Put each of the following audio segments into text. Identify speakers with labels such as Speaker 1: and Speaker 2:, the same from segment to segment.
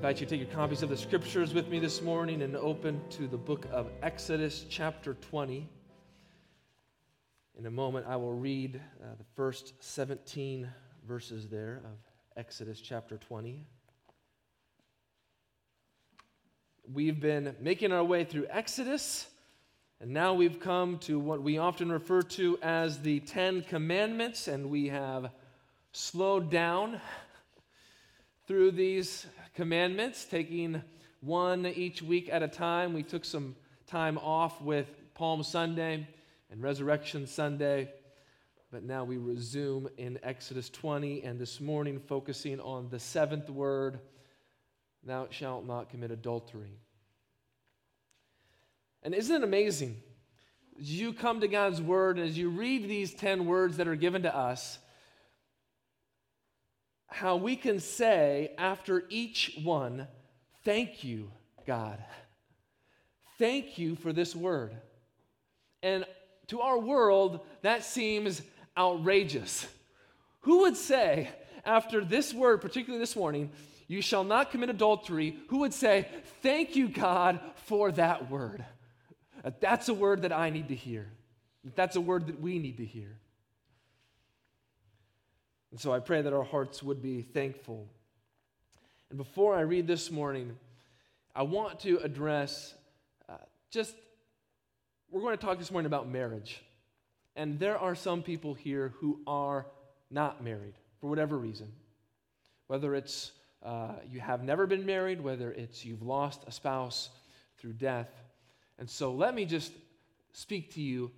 Speaker 1: Invite you to take your copies of the scriptures with me this morning and open to the book of Exodus, chapter 20. In a moment, I will read uh, the first 17 verses there of Exodus, chapter 20. We've been making our way through Exodus, and now we've come to what we often refer to as the Ten Commandments, and we have slowed down through these commandments, taking one each week at a time. We took some time off with Palm Sunday and Resurrection Sunday, but now we resume in Exodus 20, and this morning focusing on the seventh word Thou shalt not commit adultery. And isn't it amazing? As you come to God's word, as you read these 10 words that are given to us, how we can say after each one, Thank you, God. Thank you for this word. And to our world, that seems outrageous. Who would say, after this word, particularly this morning, you shall not commit adultery, who would say, Thank you, God, for that word? That's a word that I need to hear. That's a word that we need to hear. And so I pray that our hearts would be thankful. And before I read this morning, I want to address uh, just, we're going to talk this morning about marriage. And there are some people here who are not married for whatever reason. Whether it's uh, you have never been married, whether it's you've lost a spouse through death. And so let me just speak to you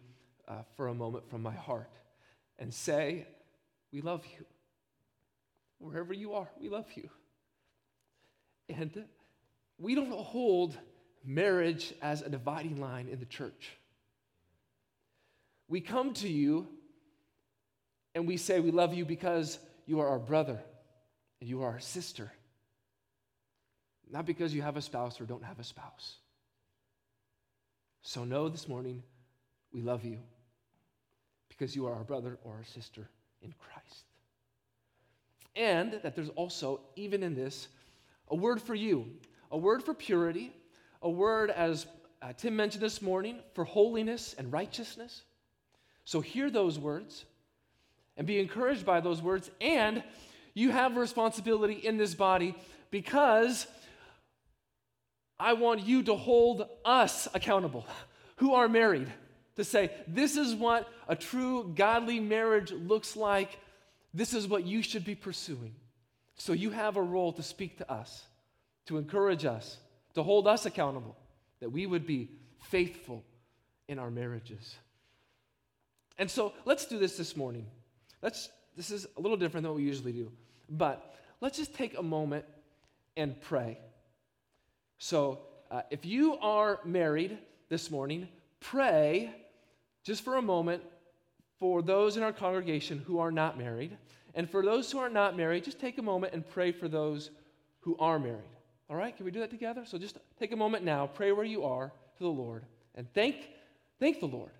Speaker 1: uh, for a moment from my heart and say, we love you. Wherever you are, we love you. And we don't hold marriage as a dividing line in the church. We come to you and we say we love you because you are our brother and you are our sister. Not because you have a spouse or don't have a spouse. So, know this morning we love you because you are our brother or our sister in Christ. And that there's also, even in this, a word for you, a word for purity, a word, as uh, Tim mentioned this morning, for holiness and righteousness. So hear those words and be encouraged by those words. And you have responsibility in this body because I want you to hold us accountable who are married to say, this is what a true godly marriage looks like. This is what you should be pursuing. So you have a role to speak to us, to encourage us, to hold us accountable, that we would be faithful in our marriages. And so let's do this this morning. Let's, this is a little different than what we usually do, but let's just take a moment and pray. So uh, if you are married this morning, pray just for a moment for those in our congregation who are not married. And for those who are not married, just take a moment and pray for those who are married. All right? Can we do that together? So just take a moment now, pray where you are to the Lord, and thank, thank the Lord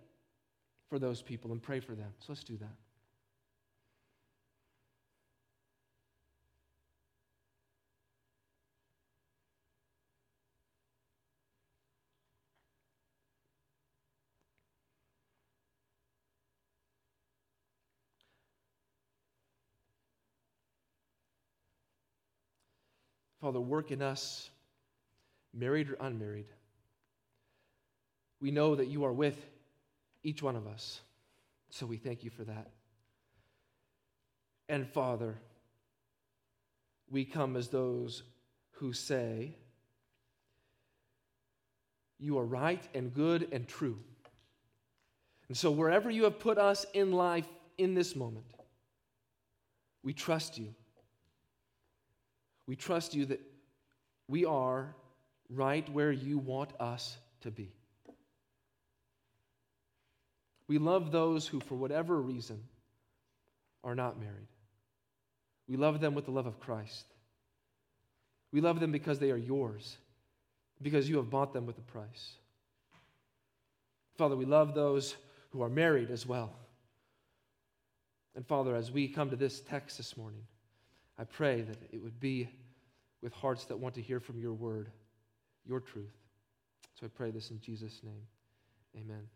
Speaker 1: for those people and pray for them. So let's do that. Father, work in us, married or unmarried. We know that you are with each one of us. So we thank you for that. And Father, we come as those who say, You are right and good and true. And so, wherever you have put us in life in this moment, we trust you. We trust you that we are right where you want us to be. We love those who, for whatever reason, are not married. We love them with the love of Christ. We love them because they are yours, because you have bought them with a price. Father, we love those who are married as well. And Father, as we come to this text this morning, I pray that it would be with hearts that want to hear from your word, your truth. So I pray this in Jesus' name. Amen.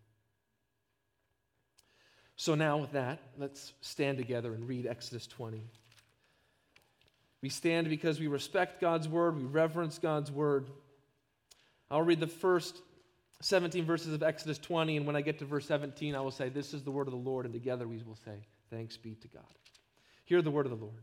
Speaker 1: So now, with that, let's stand together and read Exodus 20. We stand because we respect God's word, we reverence God's word. I'll read the first 17 verses of Exodus 20, and when I get to verse 17, I will say, This is the word of the Lord, and together we will say, Thanks be to God. Hear the word of the Lord.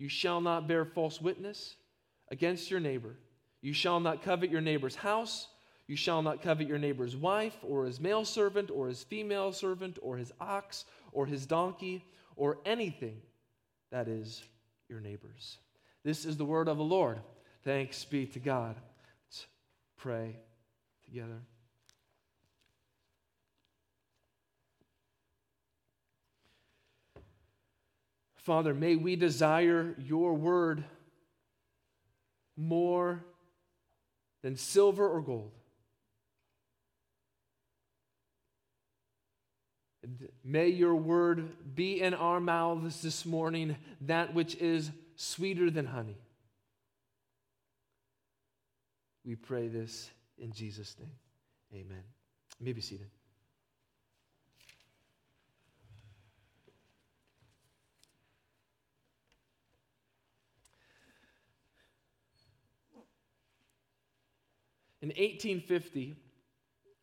Speaker 1: You shall not bear false witness against your neighbor. You shall not covet your neighbor's house. You shall not covet your neighbor's wife, or his male servant, or his female servant, or his ox, or his donkey, or anything that is your neighbor's. This is the word of the Lord. Thanks be to God. Let's pray together. Father, may we desire your word more than silver or gold. May your word be in our mouths this morning that which is sweeter than honey. We pray this in Jesus' name. Amen. You may be seated. In 1850,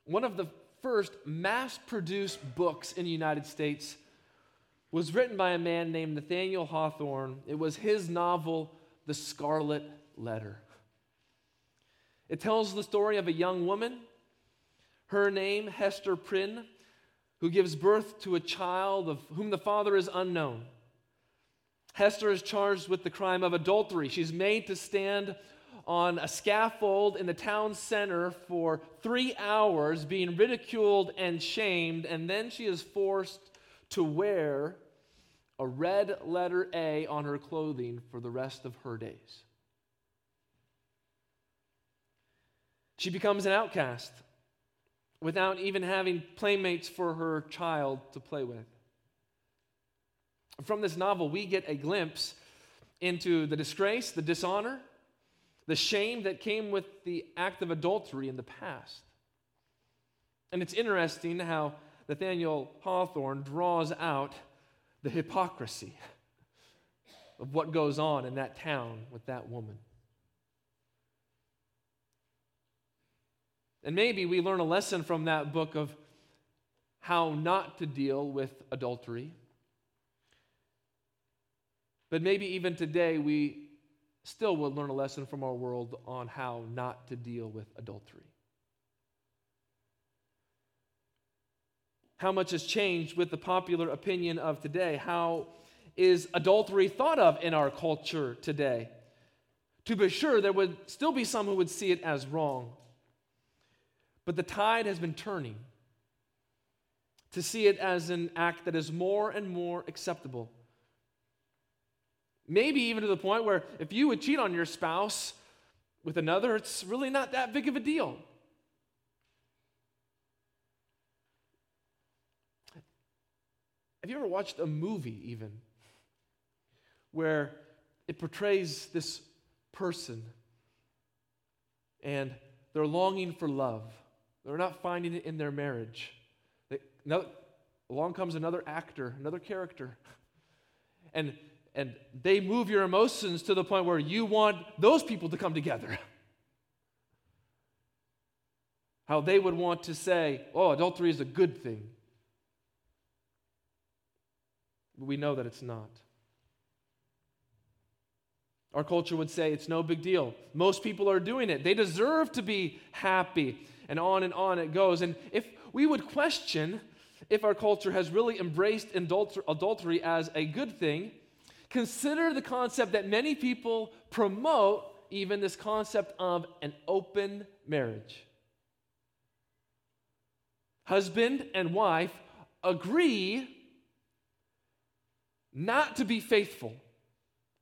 Speaker 1: one of the first mass produced books in the United States was written by a man named Nathaniel Hawthorne. It was his novel, The Scarlet Letter. It tells the story of a young woman, her name, Hester Prynne, who gives birth to a child of whom the father is unknown. Hester is charged with the crime of adultery. She's made to stand on a scaffold in the town center for three hours, being ridiculed and shamed, and then she is forced to wear a red letter A on her clothing for the rest of her days. She becomes an outcast without even having playmates for her child to play with. From this novel, we get a glimpse into the disgrace, the dishonor, the shame that came with the act of adultery in the past. And it's interesting how Nathaniel Hawthorne draws out the hypocrisy. of what goes on in that town with that woman. And maybe we learn a lesson from that book of how not to deal with adultery. But maybe even today we still will learn a lesson from our world on how not to deal with adultery. How much has changed with the popular opinion of today? How is adultery thought of in our culture today? To be sure, there would still be some who would see it as wrong. But the tide has been turning to see it as an act that is more and more acceptable. Maybe even to the point where if you would cheat on your spouse with another, it's really not that big of a deal. Have you ever watched a movie, even, where it portrays this person and they're longing for love? They're not finding it in their marriage. They, along comes another actor, another character, and and they move your emotions to the point where you want those people to come together. How they would want to say, oh, adultery is a good thing. But we know that it's not. Our culture would say it's no big deal. Most people are doing it. They deserve to be happy. And on and on it goes. And if we would question if our culture has really embraced adultery as a good thing, Consider the concept that many people promote, even this concept of an open marriage. Husband and wife agree not to be faithful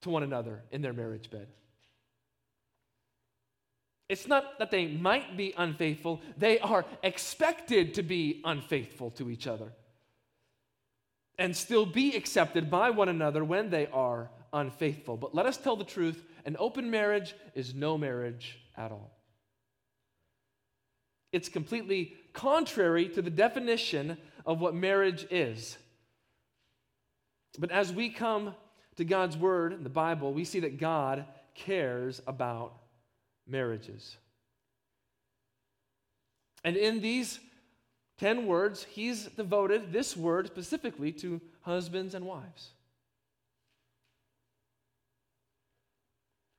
Speaker 1: to one another in their marriage bed. It's not that they might be unfaithful, they are expected to be unfaithful to each other and still be accepted by one another when they are unfaithful. But let us tell the truth an open marriage is no marriage at all. It's completely contrary to the definition of what marriage is. But as we come to God's Word in the Bible, we see that God cares about marriages. And in these 10 words, he's devoted this word specifically to husbands and wives.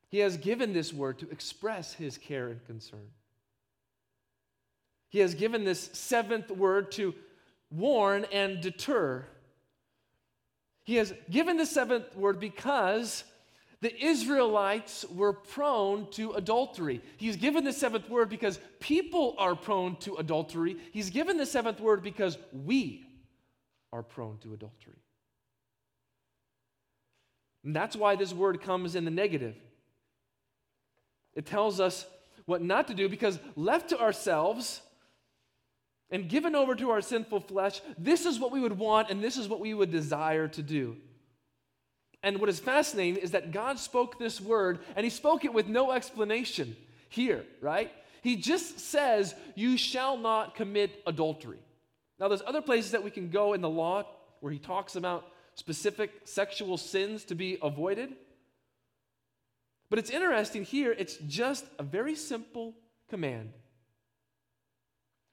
Speaker 1: He has given this word to express his care and concern. He has given this seventh word to warn and deter. He has given the seventh word because the Israelites were prone to adultery. He's given the seventh word because people are prone to adultery. He's given the seventh word because we are prone to adultery. And that's why this word comes in the negative. It tells us what not to do because left to ourselves and given over to our sinful flesh, this is what we would want and this is what we would desire to do. And what is fascinating is that God spoke this word and he spoke it with no explanation here, right? He just says, You shall not commit adultery. Now, there's other places that we can go in the law where he talks about specific sexual sins to be avoided. But it's interesting here, it's just a very simple command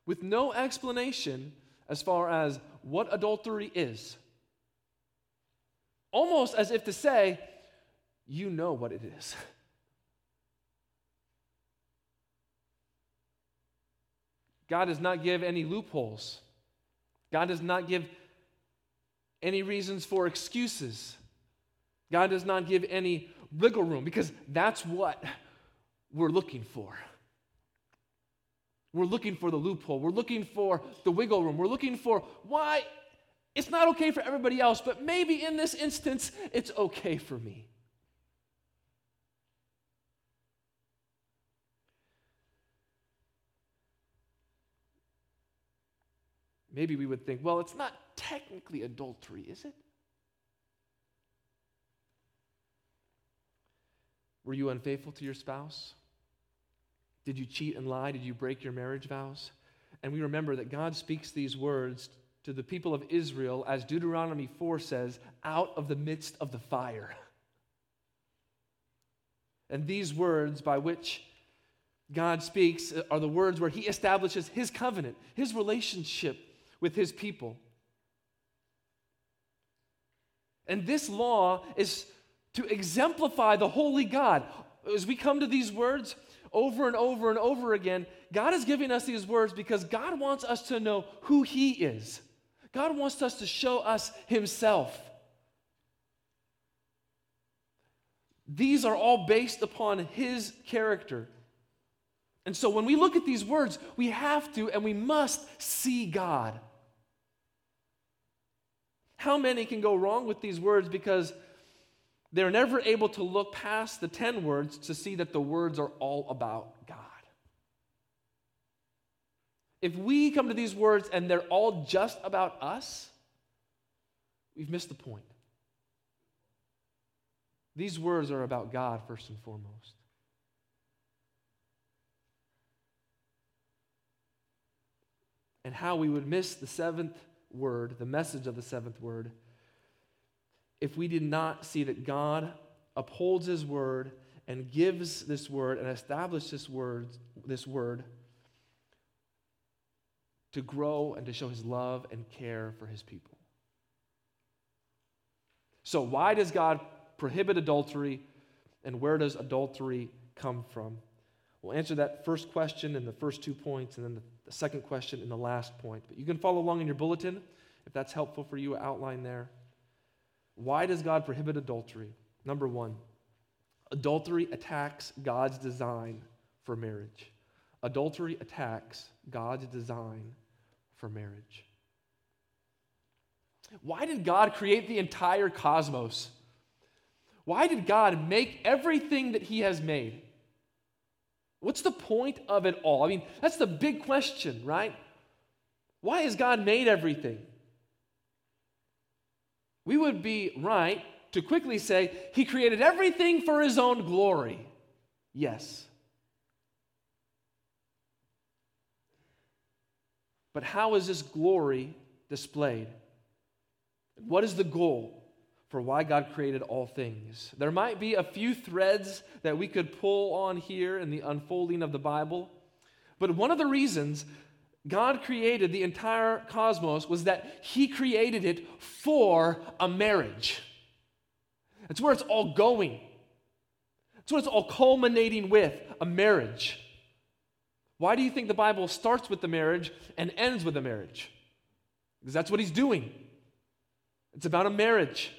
Speaker 1: with no explanation as far as what adultery is almost as if to say, You know what it is. God does not give any loopholes. God does not give any reasons for excuses. God does not give any wiggle room because that's what we're looking for. We're looking for the loophole. We're looking for the wiggle room. We're looking for why it's not okay for everybody else, but maybe in this instance, it's okay for me. Maybe we would think, well, it's not technically adultery, is it? Were you unfaithful to your spouse? Did you cheat and lie? Did you break your marriage vows? And we remember that God speaks these words to the people of Israel, as Deuteronomy 4 says, out of the midst of the fire. And these words by which God speaks are the words where he establishes his covenant, his relationship with his people. And this law is to exemplify the holy God. As we come to these words over and over and over again, God is giving us these words because God wants us to know who He is. God wants us to show us Himself. These are all based upon His character. And so when we look at these words, we have to and we must see God. How many can go wrong with these words because they're never able to look past the 10 words to see that the words are all about God? If we come to these words and they're all just about us, we've missed the point. These words are about God first and foremost. And how we would miss the seventh word, the message of the seventh word, if we did not see that God upholds his word and gives this word and establishes this word, this word to grow and to show his love and care for his people. So, why does God prohibit adultery and where does adultery come from? We'll answer that first question in the first two points and then the second question in the last point. But you can follow along in your bulletin if that's helpful for you, outline there. Why does God prohibit adultery? Number one, adultery attacks God's design for marriage. Adultery attacks God's design for marriage. Why did God create the entire cosmos? Why did God make everything that He has made? What's the point of it all? I mean, that's the big question, right? Why has God made everything? We would be right to quickly say, He created everything for His own glory. Yes. But how is this glory displayed? What is the goal? for why God created all things. There might be a few threads that we could pull on here in the unfolding of the Bible, but one of the reasons God created the entire cosmos was that He created it for a marriage. That's where it's all going. That's what it's all culminating with a marriage. Why do you think the Bible starts with the marriage and ends with the marriage? Because that's what He's doing. It's about a marriage.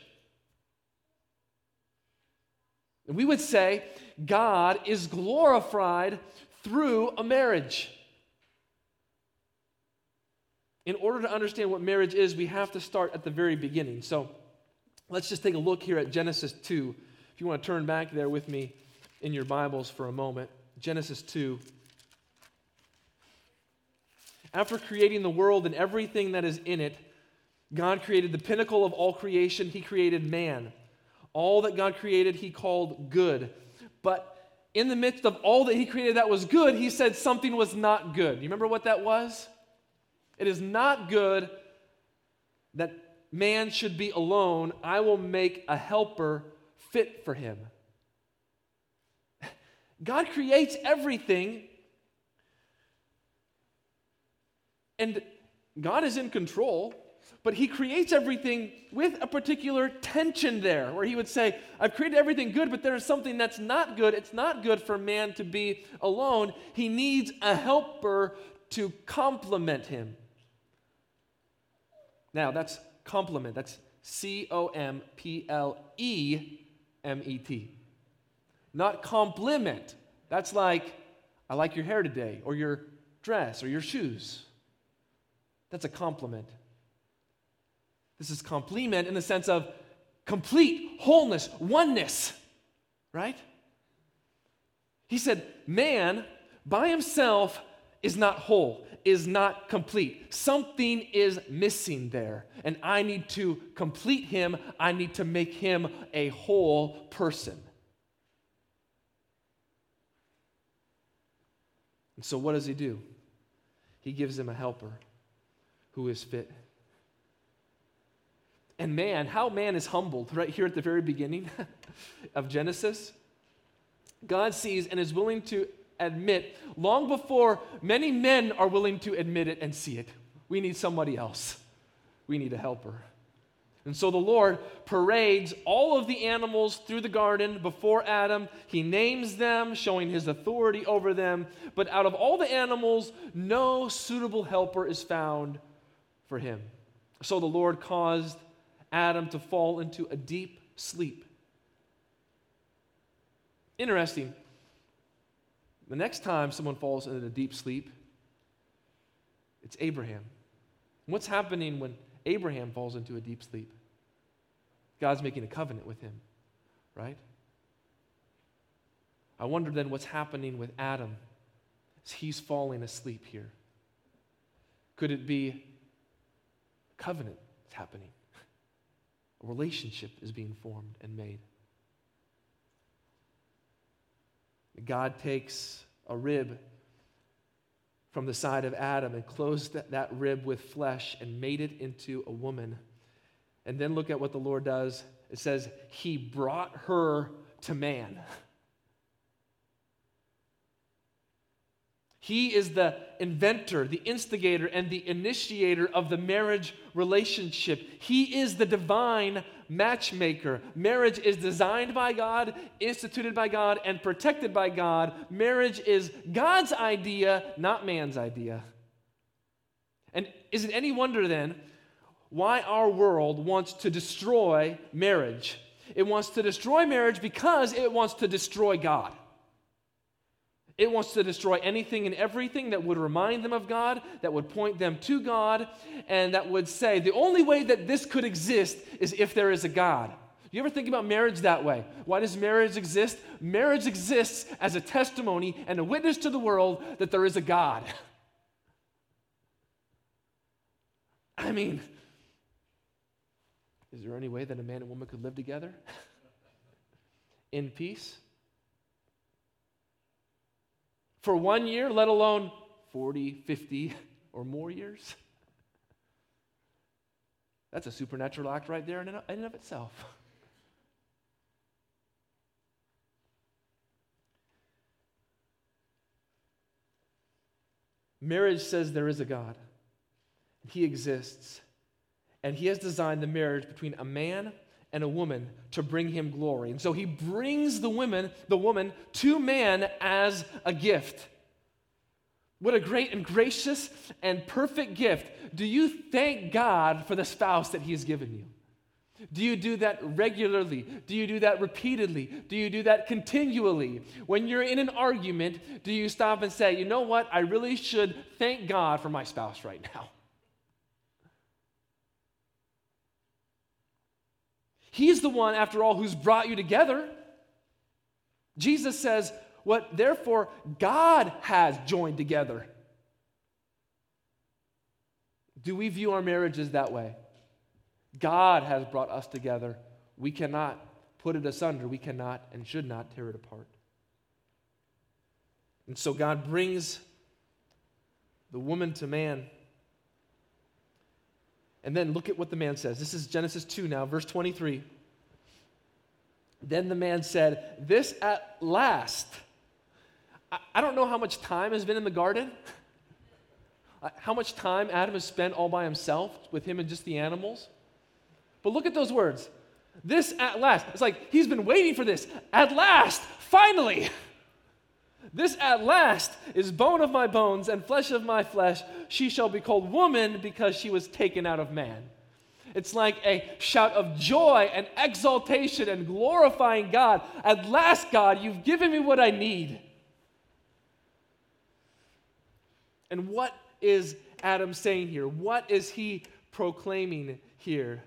Speaker 1: And we would say God is glorified through a marriage. In order to understand what marriage is, we have to start at the very beginning. So let's just take a look here at Genesis 2. If you want to turn back there with me in your Bibles for a moment. Genesis 2. After creating the world and everything that is in it, God created the pinnacle of all creation. He created man. All that God created, he called good. But in the midst of all that he created that was good, he said something was not good. You remember what that was? It is not good that man should be alone. I will make a helper fit for him. God creates everything, and God is in control but he creates everything with a particular tension there, where he would say, I've created everything good, but there is something that's not good. It's not good for man to be alone. He needs a helper to complement him. Now, that's complement. That's C O M P L E M E T. Not compliment. That's like, I like your hair today, or your dress, or your shoes. That's a compliment. This is complement in the sense of complete wholeness, oneness, right? He said, Man by himself is not whole, is not complete. Something is missing there, and I need to complete him. I need to make him a whole person. And so, what does he do? He gives him a helper who is fit and man, how man is humbled right here at the very beginning of Genesis. God sees and is willing to admit long before many men are willing to admit it and see it. We need somebody else. We need a helper. And so the Lord parades all of the animals through the garden before Adam. He names them, showing his authority over them. But out of all the animals, no suitable helper is found for him. So the Lord caused Adam to fall into a deep sleep. Interesting. The next time someone falls into a deep sleep, it's Abraham. What's happening when Abraham falls into a deep sleep? God's making a covenant with him, right? I wonder then what's happening with Adam as he's falling asleep here. Could it be covenant is happening? A relationship is being formed and made. God takes a rib from the side of Adam and closed that, that rib with flesh and made it into a woman. And then look at what the Lord does. It says, He brought her to man. He is the inventor, the instigator, and the initiator of the marriage relationship. He is the divine matchmaker. Marriage is designed by God, instituted by God, and protected by God. Marriage is God's idea, not man's idea. And is it any wonder then why our world wants to destroy marriage? It wants to destroy marriage because it wants to destroy God. It wants to destroy anything and everything that would remind them of God, that would point them to God, and that would say the only way that this could exist is if there is a God. You ever think about marriage that way? Why does marriage exist? Marriage exists as a testimony and a witness to the world that there is a God. I mean, is there any way that a man and woman could live together in peace? For one year, let alone 40, 50, or more years. That's a supernatural act right there in and of itself. Marriage says there is a God. He exists. And he has designed the marriage between a man and a woman to bring him glory. And so he brings the woman, the woman to man as a gift. What a great and gracious and perfect gift. Do you thank God for the spouse that he has given you? Do you do that regularly? Do you do that repeatedly? Do you do that continually? When you're in an argument, do you stop and say, you know what? I really should thank God for my spouse right now? He's the one, after all, who's brought you together. Jesus says, What therefore God has joined together. Do we view our marriages that way? God has brought us together. We cannot put it asunder. We cannot and should not tear it apart. And so God brings the woman to man and then look at what the man says. This is Genesis 2 now, verse 23. Then the man said, This at last. I, don't know how much time has been in the garden, how much time Adam has spent all by himself with him and just the animals. But look at those words. This at last. It's like he's been waiting for this. At last, finally. This at last is bone of my bones and flesh of my flesh. She shall be called woman because she was taken out of man. It's like a shout of joy and exaltation and glorifying God. At last, God, you've given me what I need. And what is Adam saying here? What is he proclaiming here?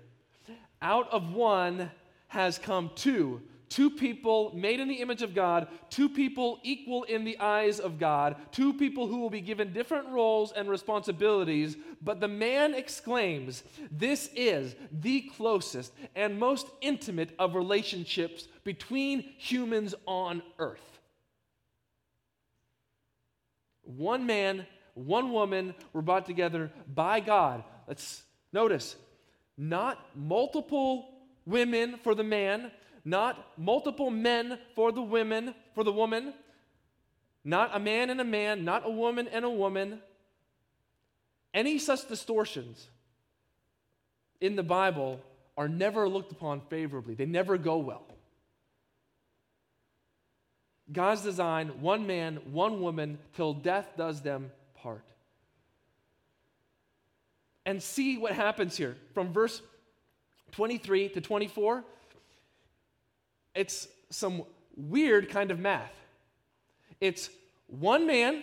Speaker 1: Out of one has come two Two people made in the image of God, two people equal in the eyes of God, two people who will be given different roles and responsibilities. But the man exclaims, This is the closest and most intimate of relationships between humans on earth. One man, one woman were brought together by God. Let's notice, not multiple women for the man, not multiple men for the women, for the woman, not a man and a man, not a woman and a woman. Any such distortions in the Bible are never looked upon favorably. They never go well. God's design, one man, one woman, till death does them part. And see what happens here. From verse 23 to 24, it's some weird kind of math. It's one man,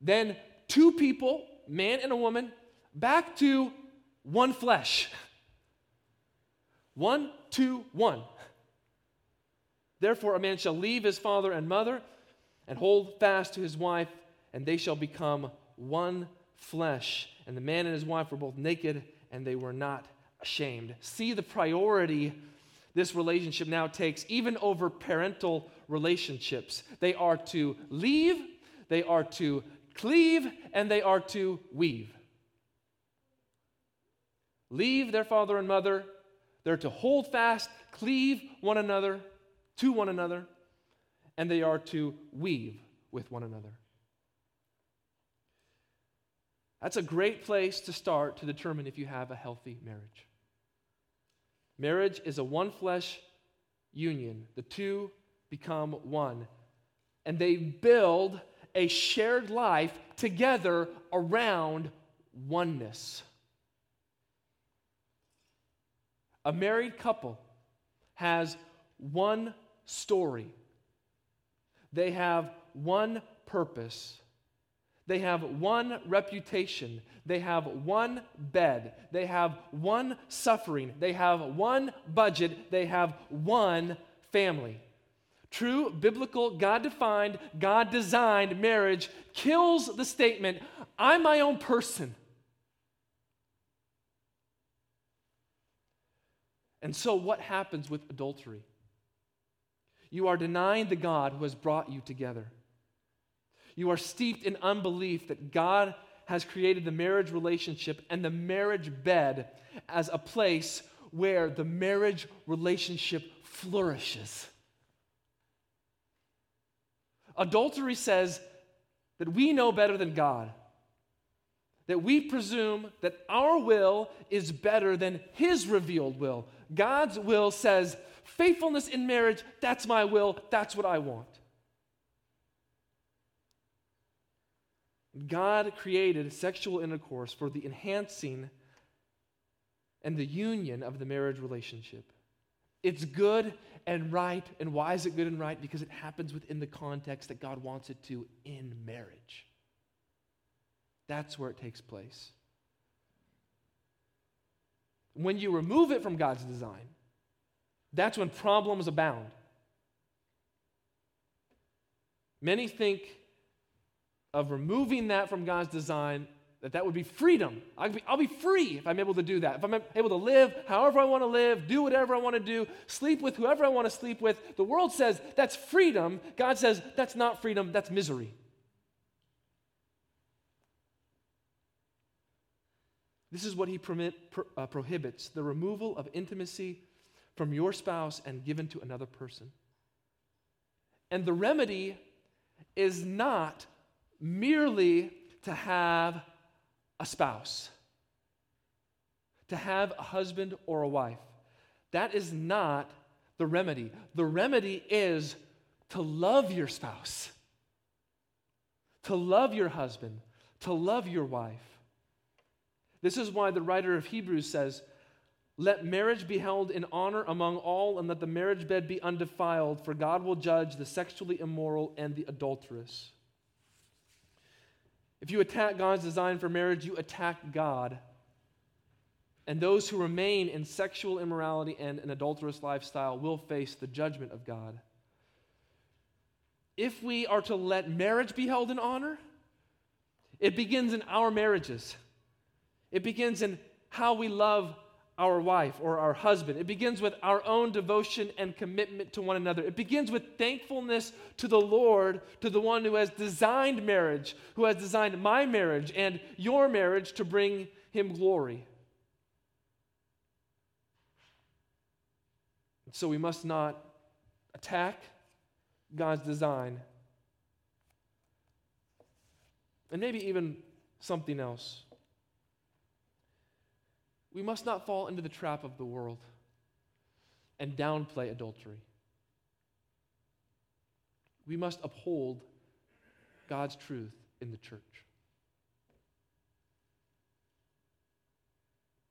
Speaker 1: then two people, man and a woman, back to one flesh. One, two, one. Therefore, a man shall leave his father and mother and hold fast to his wife, and they shall become one flesh. And the man and his wife were both naked, and they were not ashamed. See the priority this relationship now takes, even over parental relationships. They are to leave, they are to cleave, and they are to weave. Leave their father and mother, they're to hold fast, cleave one another, to one another, and they are to weave with one another. That's a great place to start to determine if you have a healthy marriage. Marriage is a one flesh union, the two become one, and they build a shared life together around oneness. A married couple has one story. They have one purpose. They have one reputation. They have one bed. They have one suffering. They have one budget. They have one family. True biblical, God defined, God designed marriage kills the statement, I'm my own person. And so, what happens with adultery? You are denying the God who has brought you together. You are steeped in unbelief that God has created the marriage relationship and the marriage bed as a place where the marriage relationship flourishes. Adultery says that we know better than God, that we presume that our will is better than His revealed will. God's will says, faithfulness in marriage, that's my will, that's what I want. God created sexual intercourse for the enhancing and the union of the marriage relationship. It's good and right. And why is it good and right? Because it happens within the context that God wants it to in marriage. That's where it takes place. When you remove it from God's design, that's when problems abound. Many think of removing that from God's design, that that would be freedom. I'll be, I'll be free if I'm able to do that. If I'm able to live however I want to live, do whatever I want to do, sleep with whoever I want to sleep with. The world says that's freedom. God says that's not freedom, that's misery. This is what he permit, pro, uh, prohibits the removal of intimacy from your spouse and given to another person. And the remedy is not merely to have a spouse, to have a husband or a wife. That is not the remedy. The remedy is to love your spouse, to love your husband, to love your wife. This is why the writer of Hebrews says, Let marriage be held in honor among all, and let the marriage bed be undefiled, for God will judge the sexually immoral and the adulterous. If you attack God's design for marriage, you attack God. And those who remain in sexual immorality and an adulterous lifestyle will face the judgment of God. If we are to let marriage be held in honor, it begins in our marriages. It begins in how we love our wife or our husband. It begins with our own devotion and commitment to one another. It begins with thankfulness to the Lord, to the one who has designed marriage, who has designed my marriage and your marriage to bring him glory. So we must not attack God's design. And maybe even something else. We must not fall into the trap of the world and downplay adultery. We must uphold God's truth in the church.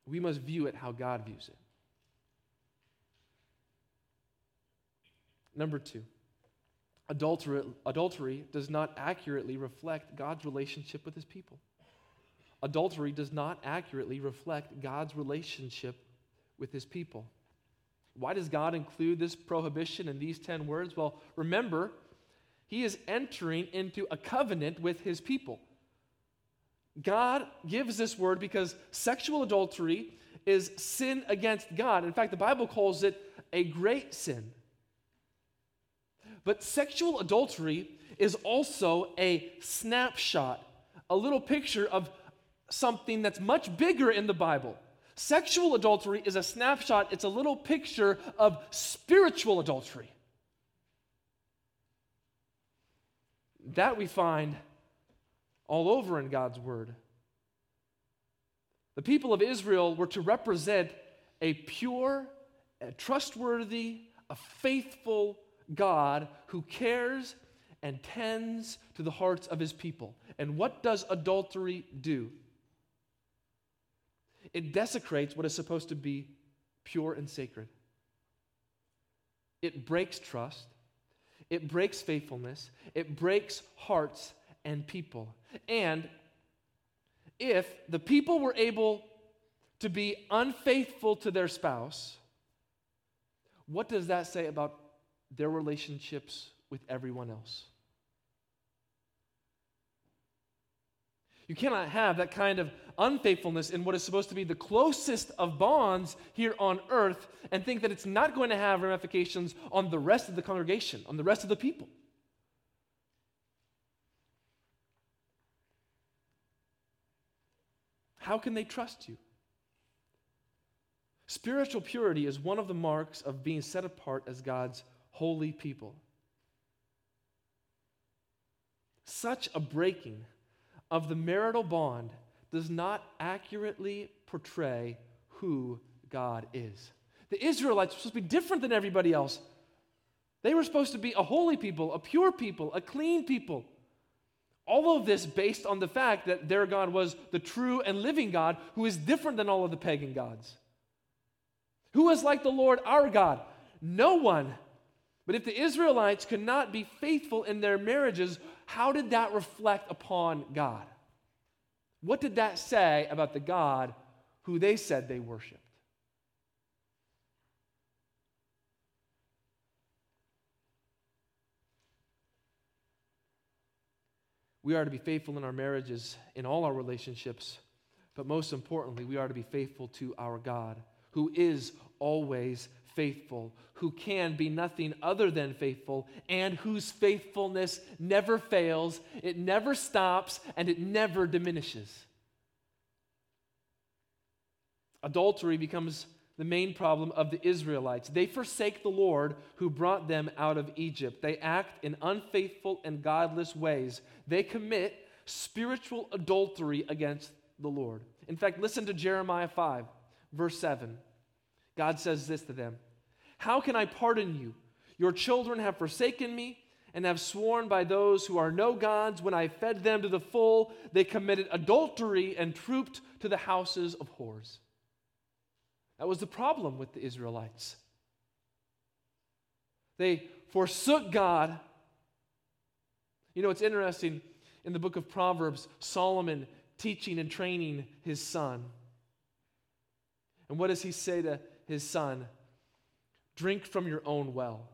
Speaker 1: We must view it how God views it. Number two, adultery, adultery does not accurately reflect God's relationship with his people. Adultery does not accurately reflect God's relationship with his people. Why does God include this prohibition in these 10 words? Well, remember, he is entering into a covenant with his people. God gives this word because sexual adultery is sin against God. In fact, the Bible calls it a great sin. But sexual adultery is also a snapshot, a little picture of something that's much bigger in the Bible. Sexual adultery is a snapshot, it's a little picture of spiritual adultery. That we find all over in God's Word. The people of Israel were to represent a pure, a trustworthy, a faithful God who cares and tends to the hearts of his people. And what does adultery do? It desecrates what is supposed to be pure and sacred. It breaks trust. It breaks faithfulness. It breaks hearts and people. And if the people were able to be unfaithful to their spouse, what does that say about their relationships with everyone else? You cannot have that kind of unfaithfulness in what is supposed to be the closest of bonds here on earth and think that it's not going to have ramifications on the rest of the congregation, on the rest of the people. How can they trust you? Spiritual purity is one of the marks of being set apart as God's holy people. Such a breaking of the marital bond does not accurately portray who God is. The Israelites were supposed to be different than everybody else. They were supposed to be a holy people, a pure people, a clean people. All of this based on the fact that their God was the true and living God who is different than all of the pagan gods. Who is like the Lord our God? No one. But if the Israelites could not be faithful in their marriages, how did that reflect upon God? What did that say about the God who they said they worshiped? We are to be faithful in our marriages, in all our relationships, but most importantly, we are to be faithful to our God, who is always faithful, who can be nothing other than faithful, and whose faithfulness never fails, it never stops, and it never diminishes. Adultery becomes the main problem of the Israelites. They forsake the Lord who brought them out of Egypt. They act in unfaithful and godless ways. They commit spiritual adultery against the Lord. In fact, listen to Jeremiah 5, verse 7. God says this to them How can I pardon you? Your children have forsaken me and have sworn by those who are no gods. When I fed them to the full, they committed adultery and trooped to the houses of whores. That was the problem with the Israelites. They forsook God. You know, it's interesting in the book of Proverbs, Solomon teaching and training his son. And what does he say to his son? Drink from your own well.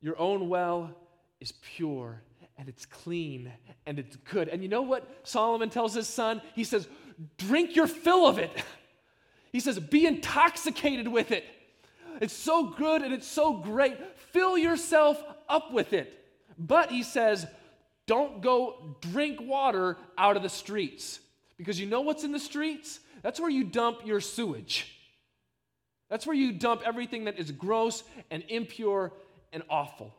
Speaker 1: Your own well is pure and it's clean and it's good. And you know what Solomon tells his son? He says, Drink your fill of it. He says, Be intoxicated with it. It's so good and it's so great. Fill yourself up with it. But he says, Don't go drink water out of the streets. Because you know what's in the streets? That's where you dump your sewage. That's where you dump everything that is gross and impure and awful.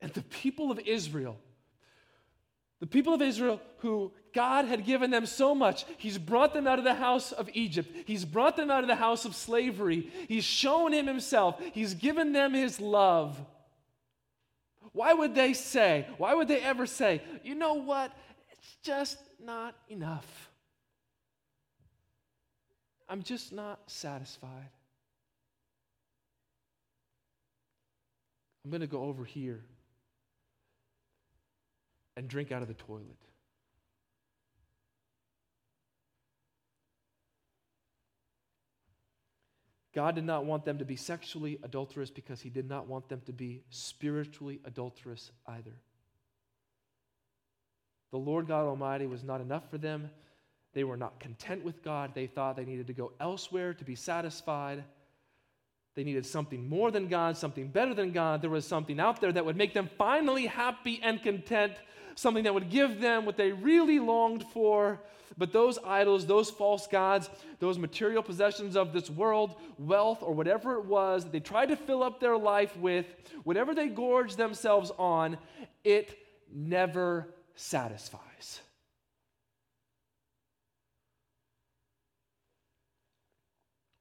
Speaker 1: And the people of Israel, the people of Israel who God had given them so much, He's brought them out of the house of Egypt, He's brought them out of the house of slavery, He's shown Him Himself, He's given them His love. Why would they say, why would they ever say, you know what? It's just not enough. I'm just not satisfied. I'm going to go over here and drink out of the toilet. God did not want them to be sexually adulterous because he did not want them to be spiritually adulterous either. The Lord God Almighty was not enough for them. They were not content with God. They thought they needed to go elsewhere to be satisfied. They needed something more than God, something better than God. There was something out there that would make them finally happy and content, something that would give them what they really longed for. But those idols, those false gods, those material possessions of this world, wealth, or whatever it was that they tried to fill up their life with, whatever they gorged themselves on, it never satisfies.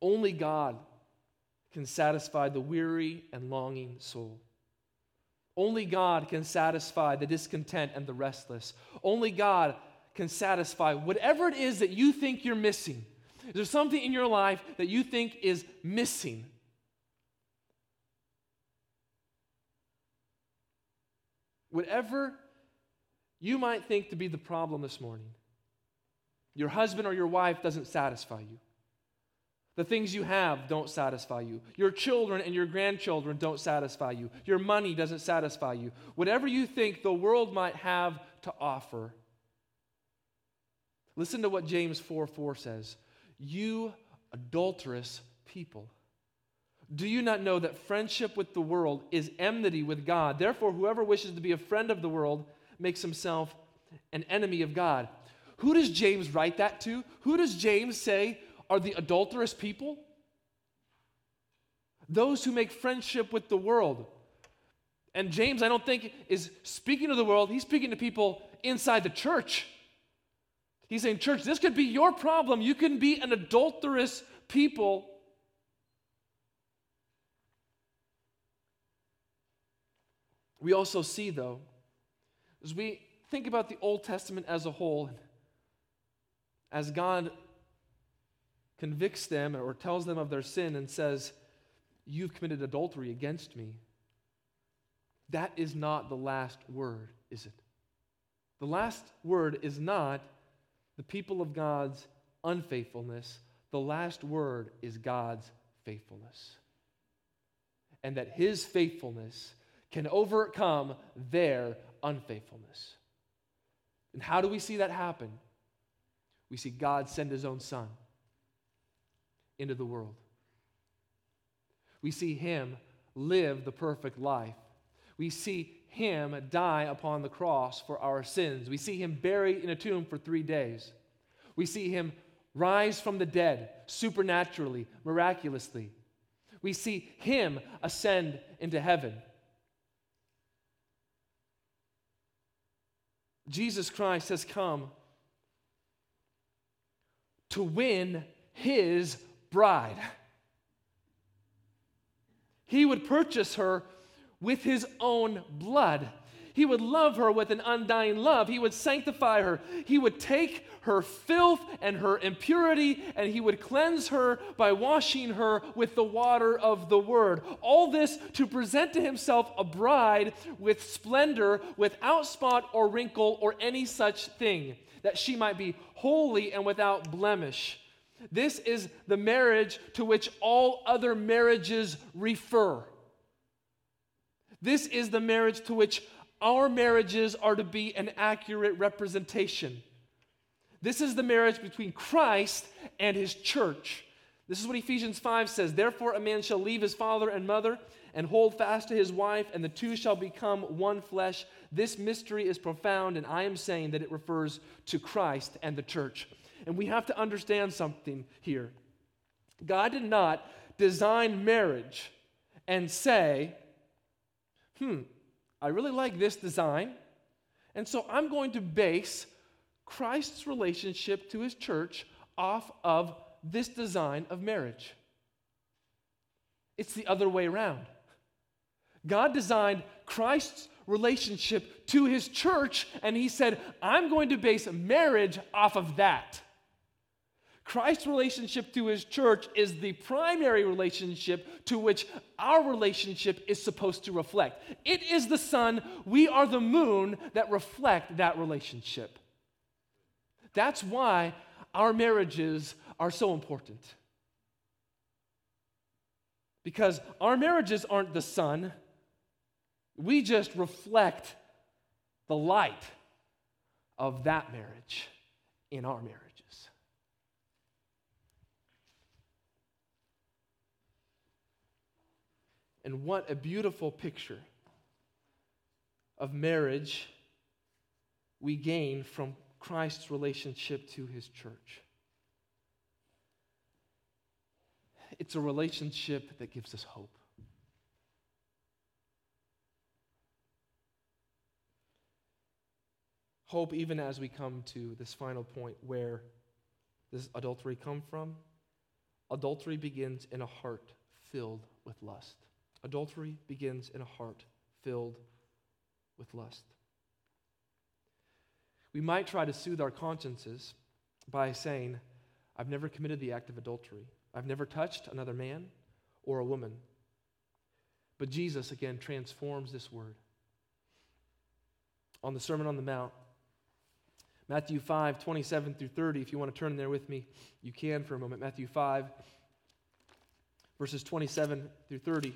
Speaker 1: Only God can satisfy the weary and longing soul. Only God can satisfy the discontent and the restless. Only God can satisfy whatever it is that you think you're missing. Is there something in your life that you think is missing? Whatever you might think to be the problem this morning, your husband or your wife doesn't satisfy you. The things you have don't satisfy you. Your children and your grandchildren don't satisfy you. Your money doesn't satisfy you. Whatever you think the world might have to offer. Listen to what James 4 4 says. You adulterous people. Do you not know that friendship with the world is enmity with God? Therefore, whoever wishes to be a friend of the world makes himself an enemy of God. Who does James write that to? Who does James say are the adulterous people? Those who make friendship with the world. And James, I don't think, is speaking to the world, he's speaking to people inside the church. He's saying, Church, this could be your problem. You can be an adulterous people. We also see, though, as we think about the Old Testament as a whole, as God convicts them or tells them of their sin and says, You've committed adultery against me, that is not the last word, is it? The last word is not the people of God's unfaithfulness. The last word is God's faithfulness. And that his faithfulness can overcome their unfaithfulness. And how do we see that happen? We see God send his own son into the world. We see him live the perfect life. We see him die upon the cross for our sins. We see him buried in a tomb for three days. We see him rise from the dead supernaturally, miraculously. We see him ascend into heaven. Jesus Christ has come to win his bride. He would purchase her with his own blood. He would love her with an undying love. He would sanctify her. He would take her filth and her impurity and he would cleanse her by washing her with the water of the word. All this to present to himself a bride with splendor, without spot or wrinkle or any such thing, that she might be holy and without blemish. This is the marriage to which all other marriages refer. This is the marriage to which our marriages are to be an accurate representation. This is the marriage between Christ and his church. This is what Ephesians 5 says. Therefore, a man shall leave his father and mother and hold fast to his wife, and the two shall become one flesh. This mystery is profound, and I am saying that it refers to Christ and the church. And we have to understand something here. God did not design marriage and say, hmm, I really like this design, and so I'm going to base Christ's relationship to his church off of this design of marriage. It's the other way around. God designed Christ's relationship to his church, and he said, I'm going to base marriage off of that. Christ's relationship to his church is the primary relationship to which our relationship is supposed to reflect. It is the sun, we are the moon that reflect that relationship. That's why our marriages are so important. Because our marriages aren't the sun, we just reflect the light of that marriage in our marriages. And what a beautiful picture of marriage we gain from Christ's relationship to his church. It's a relationship that gives us hope. Hope, even as we come to this final point where does adultery come from? Adultery begins in a heart filled with lust. Adultery begins in a heart filled with lust. We might try to soothe our consciences by saying, I've never committed the act of adultery. I've never touched another man or a woman. But Jesus, again, transforms this word. On the Sermon on the Mount, Matthew 5, 27 through 30, if you want to turn there with me, you can for a moment. Matthew 5, verses 27 through 30.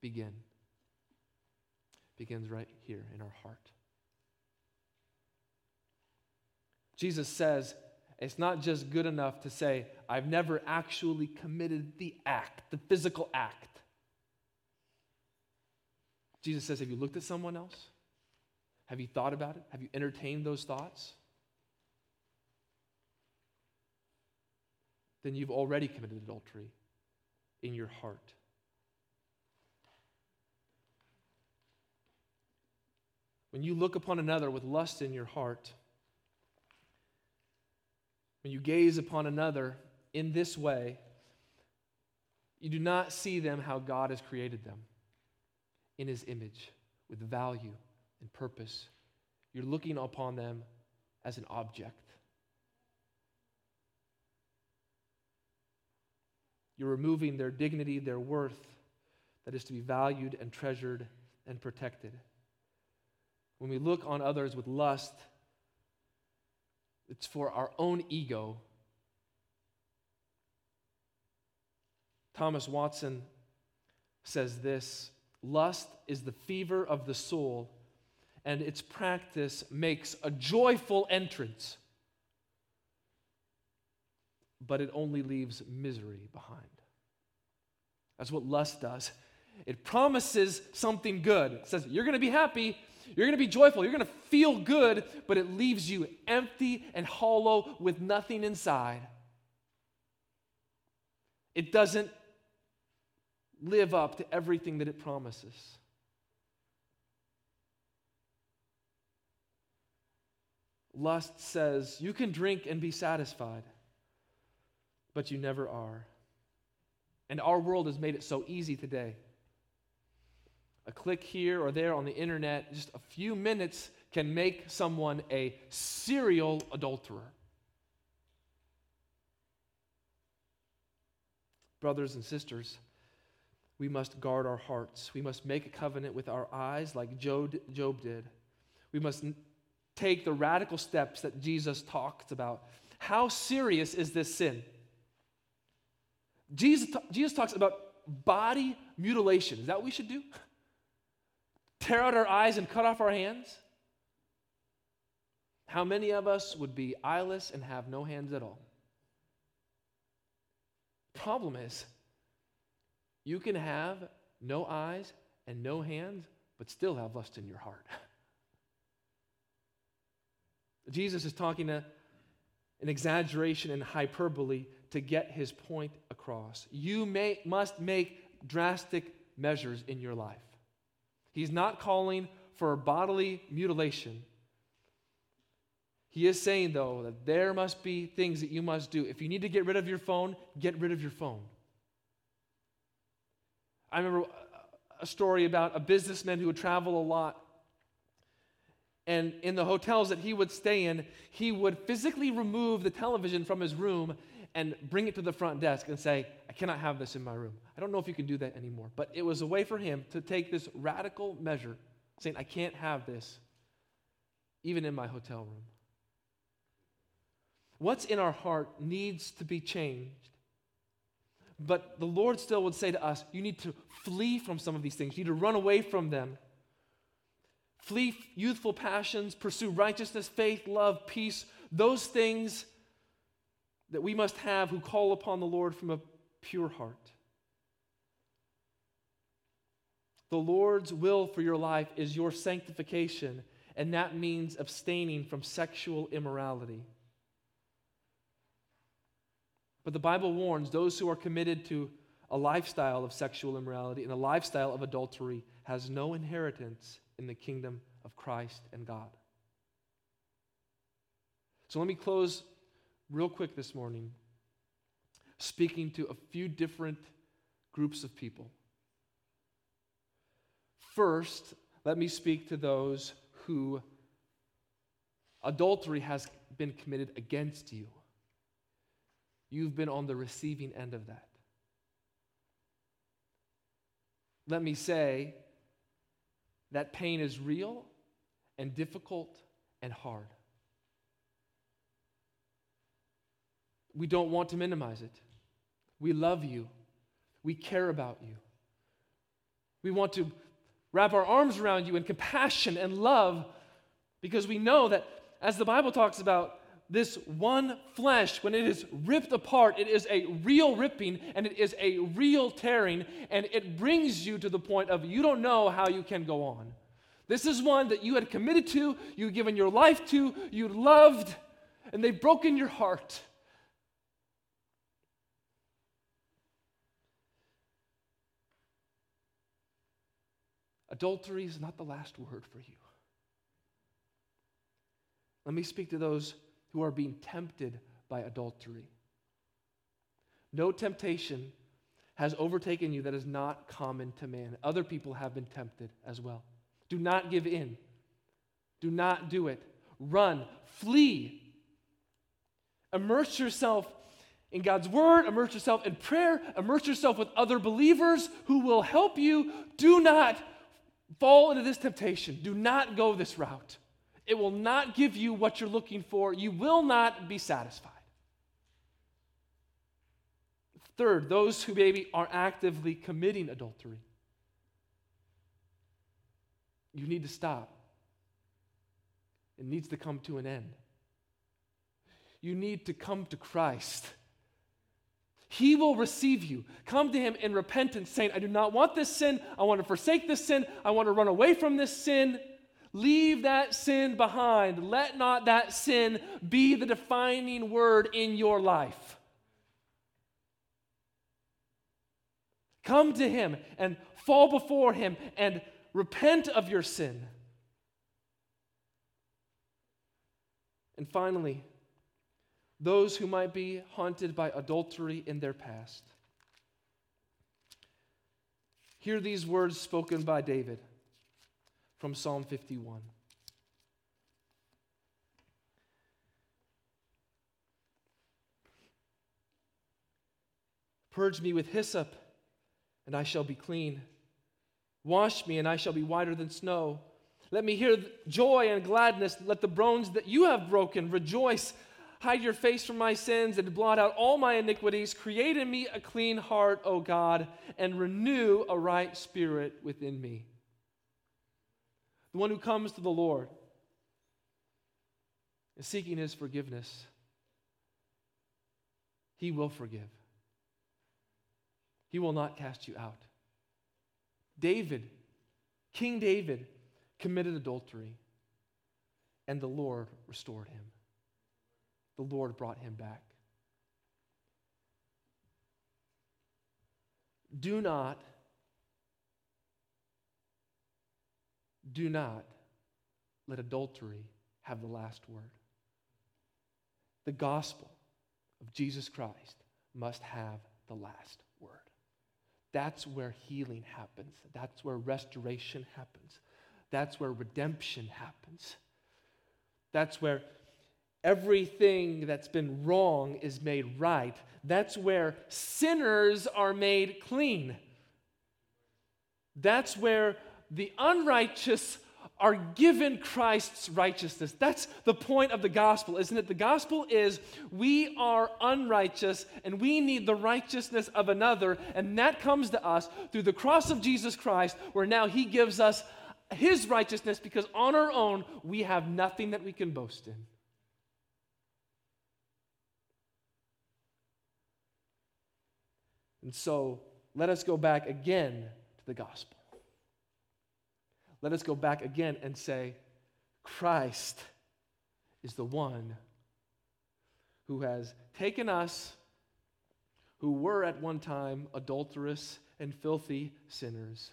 Speaker 1: begin? Begins right here in our heart. Jesus says it's not just good enough to say, I've never actually committed the act, the physical act. Jesus says, Have you looked at someone else? Have you thought about it? Have you entertained those thoughts? Then you've already committed adultery in your heart. When you look upon another with lust in your heart, when you gaze upon another in this way, you do not see them how God has created them in His image with value and purpose. You're looking upon them as an object. You're removing their dignity, their worth that is to be valued and treasured and protected when we look on others with lust, it's for our own ego. Thomas Watson says this lust is the fever of the soul, and its practice makes a joyful entrance, but it only leaves misery behind. That's what lust does. It promises something good. It says, You're going to be happy, you're going to be joyful. You're going to feel good, but it leaves you empty and hollow with nothing inside. It doesn't live up to everything that it promises. Lust says you can drink and be satisfied, but you never are. And our world has made it so easy today. A click here or there on the internet, just a few minutes can make someone a serial adulterer. Brothers and sisters, we must guard our hearts. We must make a covenant with our eyes like Job, did. We must take the radical steps that Jesus talked about. How serious is this sin? Jesus, Jesus talks about body mutilation. Is that what we should do? Tear out our eyes and cut off our hands? How many of us would be eyeless and have no hands at all? Problem is, you can have no eyes and no hands, but still have lust in your heart. Jesus is talking to an exaggeration and hyperbole to get his point across. You may, must make drastic measures in your life. He's not calling for bodily mutilation. He is saying, though, that there must be things that you must do. If you need to get rid of your phone, get rid of your phone. I remember a story about a businessman who would travel a lot. And in the hotels that he would stay in, he would physically remove the television from his room and bring it to the front desk and say, I cannot have this in my room. I don't know if you can do that anymore. But it was a way for him to take this radical measure, saying, I can't have this even in my hotel room. What's in our heart needs to be changed. But the Lord still would say to us, you need to flee from some of these things. You need to run away from them. Flee youthful passions, pursue righteousness, faith, love, peace, those things that we must have who call upon the Lord from a pure heart. The Lord's will for your life is your sanctification, and that means abstaining from sexual immorality. But the Bible warns those who are committed to a lifestyle of sexual immorality and a lifestyle of adultery has no inheritance in the kingdom of Christ and God. So let me close real quick this morning speaking to a few different groups of people. First, let me speak to those who adultery has been committed against you. You've been on the receiving end of that. Let me say that pain is real and difficult and hard. We don't want to minimize it. We love you. We care about you. We want to wrap our arms around you in compassion and love because we know that, as the Bible talks about, this one flesh, when it is ripped apart, it is a real ripping and it is a real tearing, and it brings you to the point of you don't know how you can go on. This is one that you had committed to, you had given your life to, you loved, and they've broken your heart. Adultery is not the last word for you. Let me speak to those who are being tempted by adultery. No temptation has overtaken you that is not common to man. Other people have been tempted as well. Do not give in. Do not do it. Run, flee. Immerse yourself in God's word, immerse yourself in prayer, immerse yourself with other believers who will help you. Do not fall into this temptation. Do not go this route. It will not give you what you're looking for. You will not be satisfied. Third, those who maybe are actively committing adultery. You need to stop. It needs to come to an end. You need to come to Christ. He will receive you. Come to Him in repentance, saying, I do not want this sin. I want to forsake this sin. I want to run away from this sin. Leave that sin behind. Let not that sin be the defining word in your life. Come to Him and fall before Him and repent of your sin. And finally, those who might be haunted by adultery in their past. Hear these words spoken by David from Psalm 51. Purge me with hyssop, and I shall be clean. Wash me, and I shall be whiter than snow. Let me hear joy and gladness. Let the bones that you have broken rejoice. Hide your face from my sins and blot out all my iniquities. Create in me a clean heart, O God, and renew a right spirit within me. The one who comes to the Lord is seeking his forgiveness. He will forgive. He will not cast you out. David, King David, committed adultery, and the Lord restored him. The Lord brought him back. Do not, do not let adultery have the last word. The gospel of Jesus Christ must have the last word. That's where healing happens. That's where restoration happens. That's where redemption happens. That's where everything that's been wrong is made right. That's where sinners are made clean. That's where the unrighteous are given Christ's righteousness. That's the point of the gospel, isn't it? The gospel is we are unrighteous and we need the righteousness of another, and that comes to us through the cross of Jesus Christ, where now he gives us his righteousness because on our own we have nothing that we can boast in. And so let us go back again to the gospel let us go back again and say, Christ is the one who has taken us, who were at one time adulterous and filthy sinners,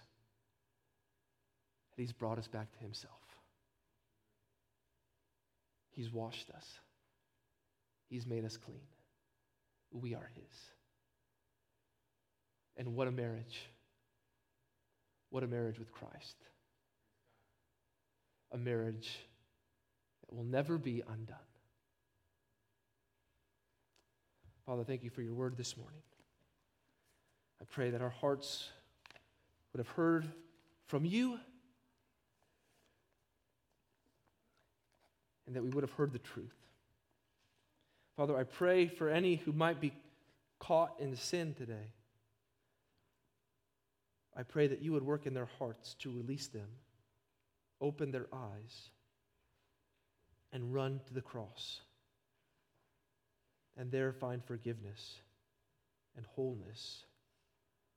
Speaker 1: and he's brought us back to himself. He's washed us, he's made us clean. We are his. And what a marriage! What a marriage with Christ a marriage that will never be undone. Father, thank you for your word this morning. I pray that our hearts would have heard from you and that we would have heard the truth. Father, I pray for any who might be caught in sin today. I pray that you would work in their hearts to release them open their eyes and run to the cross and there find forgiveness and wholeness.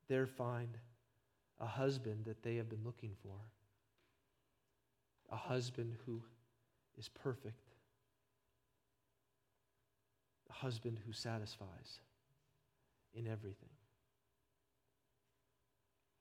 Speaker 1: There find a husband that they have been looking for, a husband who is perfect, a husband who satisfies in everything.